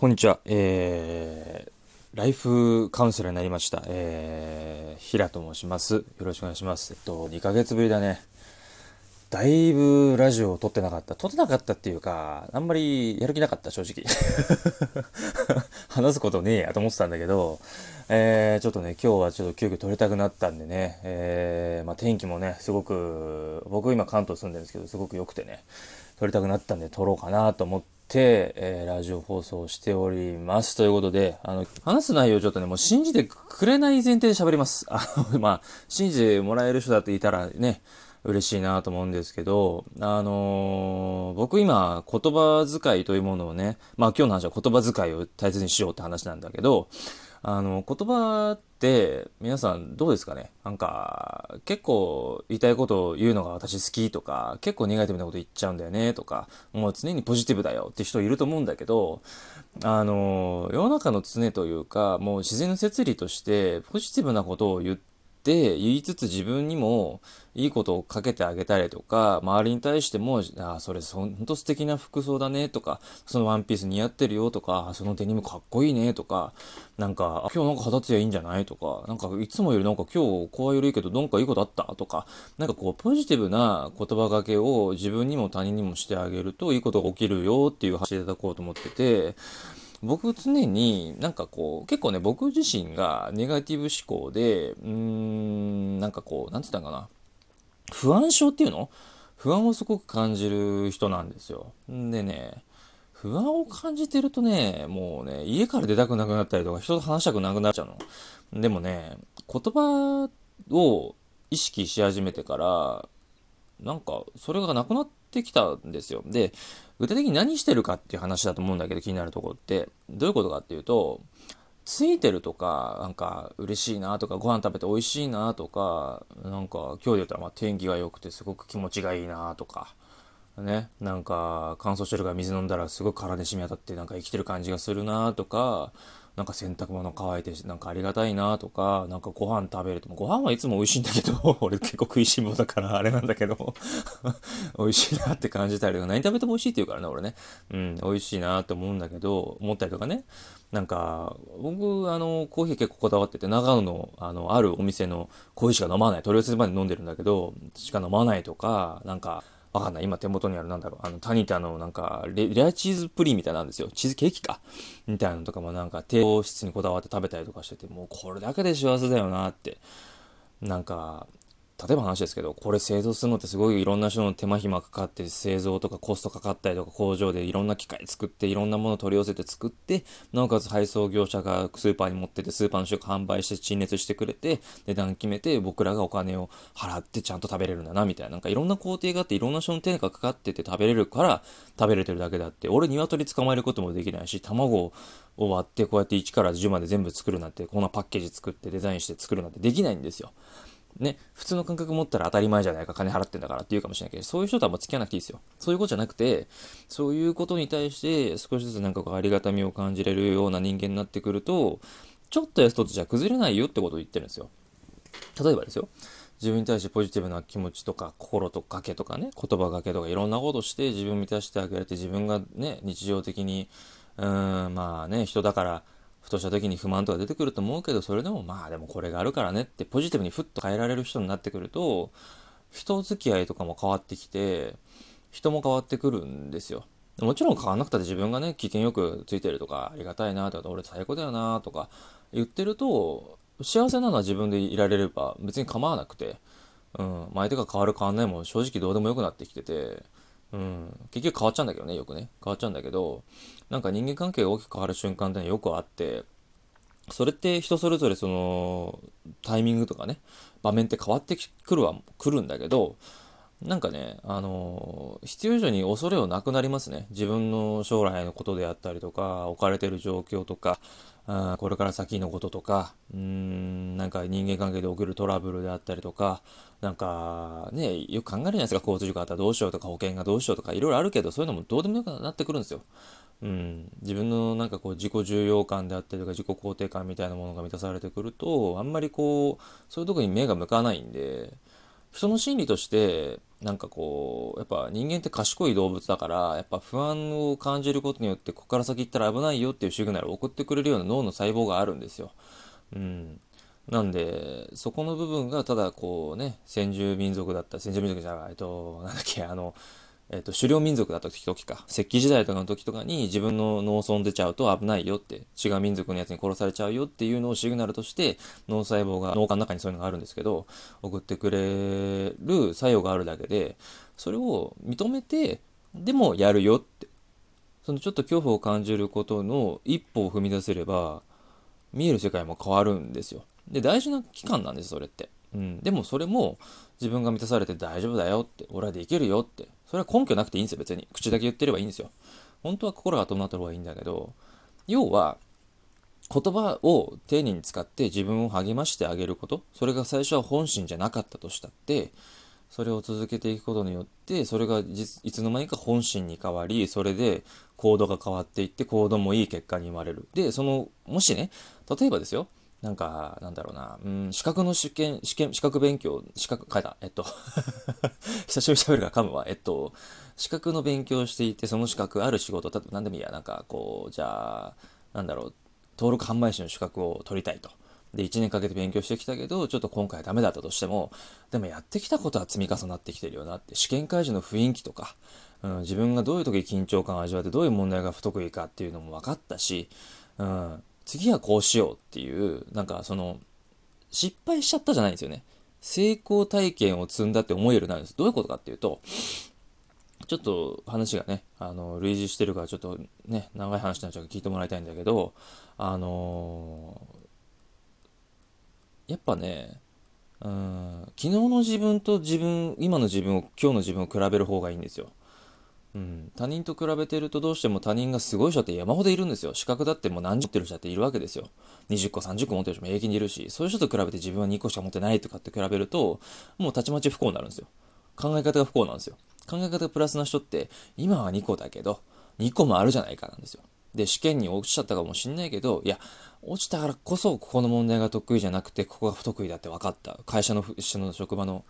こんにちは。えー、ライフカウンセラーになりました。えー、平と申します。よろしくお願いします。えっと、2ヶ月ぶりだね。だいぶラジオを撮ってなかった。撮ってなかったっていうか、あんまりやる気なかった、正直。話すことねえやと思ってたんだけど、えー、ちょっとね、今日はちょっと急遽撮りたくなったんでね、えー、まあ、天気もね、すごく、僕今関東住んでるんですけど、すごく良くてね、撮りたくなったんで撮ろうかなと思って、、てえー、ラジオ放送をしております。ということで、あの、話す内容ちょっとね、もう信じてくれない前提で喋ります。あの、まあ、信じてもらえる人だっていたらね、嬉しいなと思うんですけど、あのー、僕今言葉遣いというものをね、まあ今日の話は言葉遣いを大切にしようって話なんだけど、あの、言葉って皆さんどうですかね？なんか結構言いたいことを言うのが私好きとか結構ネガティブなこと言っちゃうんだよねとかもう常にポジティブだよって人いると思うんだけどあの世の中の常というかもう自然の摂理としてポジティブなことを言ってって言いつつ自分にもいいことをかけてあげたりとか、周りに対しても、ああ、それほんと素敵な服装だねとか、そのワンピース似合ってるよとか、そのデニムかっこいいねとか、なんか、今日なんか肌ツヤいいんじゃないとか、なんかいつもよりなんか今日声色いいけどなんかいいことあったとか、なんかこうポジティブな言葉がけを自分にも他人にもしてあげるといいことが起きるよっていう話でいただこうと思ってて、僕常になんかこう結構ね僕自身がネガティブ思考でうーんなんかこうなんつったんかな不安症っていうの？不安をすごく感じる人なんですよ。んでね不安を感じてるとねもうね家から出たくなくなったりとか人と話したくなくなっちゃうの。でもね言葉を意識し始めてからなんかそれがなくなってきたんですよ。で具体的に何してるかっていう話だと思うんだけど気になるところって。どういうことかっていうとついてるとかなんか嬉しいなとかご飯食べて美味しいなとかなんか今日で言ったらまあ天気が良くてすごく気持ちがいいなとかねなんか乾燥してるから水飲んだらすごく体に染み渡ってなんか生きてる感じがするなとかなんか洗濯物乾いてなんかありがたいなとか、なんかご飯食べると、ご飯はいつも美味しいんだけど、俺結構食いしん坊だからあれなんだけど 美味しいなって感じたりとか、何食べても美味しいって言うからね、俺ね。うん、美味しいなって思うんだけど、思ったりとかね。なんか、僕、あの、コーヒー結構こだわってて、長野の、あの、あるお店のコーヒーしか飲まない。取り寄せまで飲んでるんだけど、しか飲まないとか、なんか、わかんない。今手元にあるなんだろう。あの、タニタのなんかレ、レアチーズプリンみたいなんですよ。チーズケーキか。みたいなのとかもなんか低糖質にこだわって食べたりとかしてて、もうこれだけで幸せだよなって。なんか、例えば話ですけど、これ製造するのってすごいいろんな人の手間暇かかって製造とかコストかかったりとか工場でいろんな機械作っていろんなもの取り寄せて作って、なおかつ配送業者がスーパーに持っててスーパーの人が販売して陳列してくれて、値段決めて僕らがお金を払ってちゃんと食べれるんだなみたいな。なんかいろんな工程があっていろんな人の手がかかってて食べれるから食べれてるだけだって、俺鶏捕まえることもできないし、卵を割ってこうやって1から10まで全部作るなんて、こんなパッケージ作ってデザインして作るなんてできないんですよ。ね、普通の感覚持ったら当たり前じゃないか、金払ってんだからって言うかもしれないけど、そういう人とはもう付き合わなくていいですよ。そういうことじゃなくて、そういうことに対して少しずつなんかこうありがたみを感じれるような人間になってくると、ちょっとやつとじゃ崩れないよってことを言ってるんですよ。例えばですよ。自分に対してポジティブな気持ちとか心とかけとかね言葉がけとかいろんなことして自分を満たしてあげられて自分がね日常的にうーんまあね人だからふとした時に不満とか出てくると思うけど、それでもまあでもこれがあるからねってポジティブにふっと変えられる人になってくると、人付き合いとかも変わってきて、人も変わってくるんですよ。もちろん変わんなくたって自分がね、機嫌よくついてるとか、ありがたいなとか、俺最高だよなとか言ってると、幸せなのは自分でいられれば別に構わなくて、うん、相手が変わる変わんないも正直どうでもよくなってきてて、うん、結局変わっちゃうんだけどね、よくね。変わっちゃうんだけど、なんか人間関係が大きく変わる瞬間ってのはよくあって、それって人それぞれそのタイミングとかね、場面って変わってくるは来るんだけど、なんかね、あの必要以上に恐れをなくなりますね。自分の将来のことであったりとか、置かれてる状況とか、あこれから先のこととか、うーん、なんか人間関係で起きるトラブルであったりとか、なんかね、よく考えるじゃないですか、交通事故あったらどうしようとか、保険がどうしようとか、いろいろあるけど、そういうのもどうでもよくなってくるんですよ。うん、自分のなんかこう自己重要感であったりとか自己肯定感みたいなものが満たされてくるとあんまりこうそういうとこに目が向かないんで人の心理としてなんかこうやっぱ人間って賢い動物だからやっぱ不安を感じることによってここから先行ったら危ないよっていうシグナルを送ってくれるような脳の細胞があるんですよ。うん、なんでそこの部分がただこうね先住民族だった先住民族じゃないえっとなんだっけあのえっと、狩猟民族だった時とか、石器時代とかの時とかに自分の農村出ちゃうと危ないよって、違う民族のやつに殺されちゃうよっていうのをシグナルとして、脳細胞が、脳幹の中にそういうのがあるんですけど、送ってくれる作用があるだけで、それを認めて、でもやるよって。そのちょっと恐怖を感じることの一歩を踏み出せれば、見える世界も変わるんですよ。で、大事な期間なんです、それって。うん。でもそれも、自分が満たされて大丈夫だよって、俺はできるよって、それは根拠なくていいんですよ、別に。口だけ言ってればいいんですよ。本当は心が伴った方がいいんだけど、要は、言葉を丁寧に使って自分を励ましてあげること、それが最初は本心じゃなかったとしたって、それを続けていくことによって、それがいつの間にか本心に変わり、それで行動が変わっていって、行動もいい結果に生まれる。で、その、もしね、例えばですよ、なんか、なんだろうな、うん、資格の試験、試験、資格勉強、資格、書いた、えっと。久しぶりに喋るから噛むわ。えっと、資格の勉強していて、その資格ある仕事、例えば何でもいいや、なんか、こう、じゃあ、なんだろう、登録販売士の資格を取りたいと。で、1年かけて勉強してきたけど、ちょっと今回ダメだったとしても、でもやってきたことは積み重なってきてるよなって、試験会場の雰囲気とか、うん、自分がどういう時緊張感を味わってどういう問題が不得意かっていうのも分かったし、うん、次はこうしようっていう、なんかその、失敗しちゃったじゃないんですよね。成功体験を積んだって思えるようになるんです。どういうことかっていうと、ちょっと話がね、あの、類似してるからちょっとね、長い話になっちゃうから聞いてもらいたいんだけど、あのー、やっぱね、うん、昨日の自分と自分、今の自分を、今日の自分を比べる方がいいんですよ。うん、他人と比べてるとどうしても他人がすごい人って山ほどいるんですよ。資格だってもう何十ってる人っているわけですよ。20個、30個持ってる人も平均にいるし、そういう人と比べて自分は2個しか持ってないとかって比べると、もうたちまち不幸になるんですよ。考え方が不幸なんですよ。考え方がプラスな人って、今は2個だけど、2個もあるじゃないかなんですよ。で、試験に落ちちゃったかもしんないけど、いや、落ちたからこそここの問題が得意じゃなくて、ここが不得意だって分かった。会社の、の職場の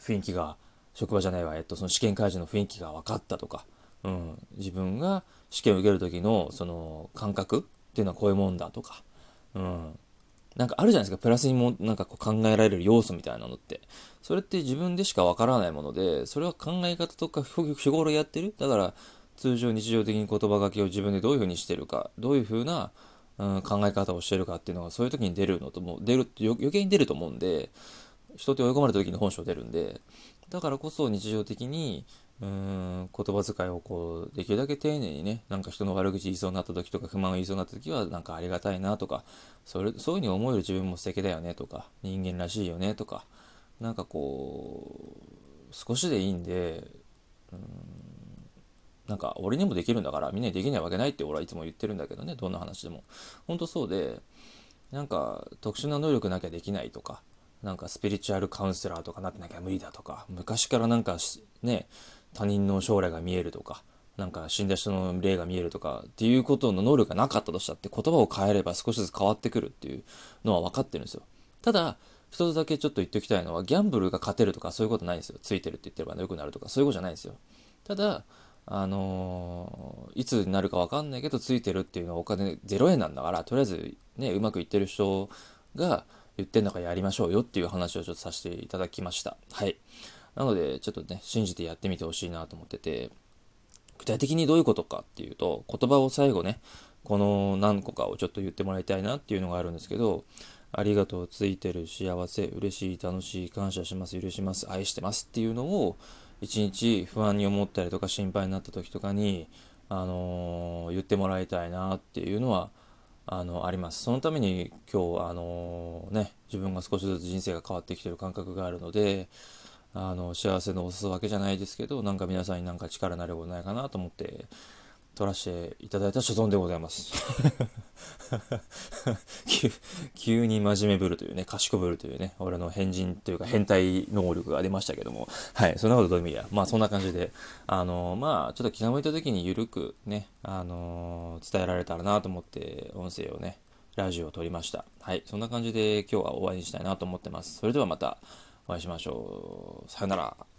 雰囲気が職場じゃないわ、えっと、その試験会場の雰囲気が分かったとか、うん、自分が試験を受ける時のその感覚っていうのはこういうもんだとか、うん、なんかあるじゃないですか、プラスにもなんかこう考えられる要素みたいなのって。それって自分でしか分からないもので、それは考え方とか日頃やってる。だから通常日常的に言葉書きを自分でどういうふうにしてるか、どういうふうな、うん、考え方をしてるかっていうのがそういう時に出るのとも、出る、余計に出ると思うんで、人って追い込まれた時に本性出るんで、だからこそ日常的に、うん、言葉遣いをこう、できるだけ丁寧にね、なんか人の悪口言いそうになった時とか、不満を言いそうになった時は、なんかありがたいなとか、それ、そういうふうに思える自分も素敵だよねとか、人間らしいよねとか、なんかこう、少しでいいんで、うん、なんか俺にもできるんだからみんなにできないわけないって俺はいつも言ってるんだけどね、どんな話でも。ほんとそうで、なんか特殊な能力なきゃできないとか、なんかスピリチュアルカウンセラーとかなってなきゃ無理だとか、昔からなんかね、他人の将来が見えるとか、なんか死んだ人の霊が見えるとかっていうことの能力がなかったとしたって言葉を変えれば少しずつ変わってくるっていうのは分かってるんですよ。ただ、一つだけちょっと言っておきたいのは、ギャンブルが勝てるとかそういうことないんですよ。ついてるって言ってれば良くなるとかそういうことじゃないんですよ。ただ、あのー、いつになるか分かんないけど、ついてるっていうのはお金0円なんだから、とりあえずね、うまくいってる人が、言ってんだからやりましょうよっていう話をちょっとさせていただきました。はい。なので、ちょっとね、信じてやってみてほしいなと思ってて、具体的にどういうことかっていうと、言葉を最後ね、この何個かをちょっと言ってもらいたいなっていうのがあるんですけど、ありがとう、ついてる、幸せ、嬉しい、楽しい、感謝します、許します、愛してますっていうのを、一日不安に思ったりとか心配になった時とかに、あのー、言ってもらいたいなっていうのは、あのあります。そのために今日あのね自分が少しずつ人生が変わってきてる感覚があるのであの幸せのおすわけじゃないですけどなんか皆さんになんか力になることないかなと思って撮らせていただいた所存でございます 急に真面目ぶるというね、賢ぶるというね、俺の変人というか変態能力が出ましたけども、はい、そんなことどうでもいいや。まあそんな感じで、あのー、まあちょっと気が向いた時にゆるくね、あのー、伝えられたらなと思って音声をね、ラジオを撮りました。はい、そんな感じで今日は終わりにしたいなと思ってます。それではまたお会いしましょう。さよなら。